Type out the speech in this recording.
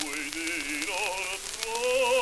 waiting on a throne.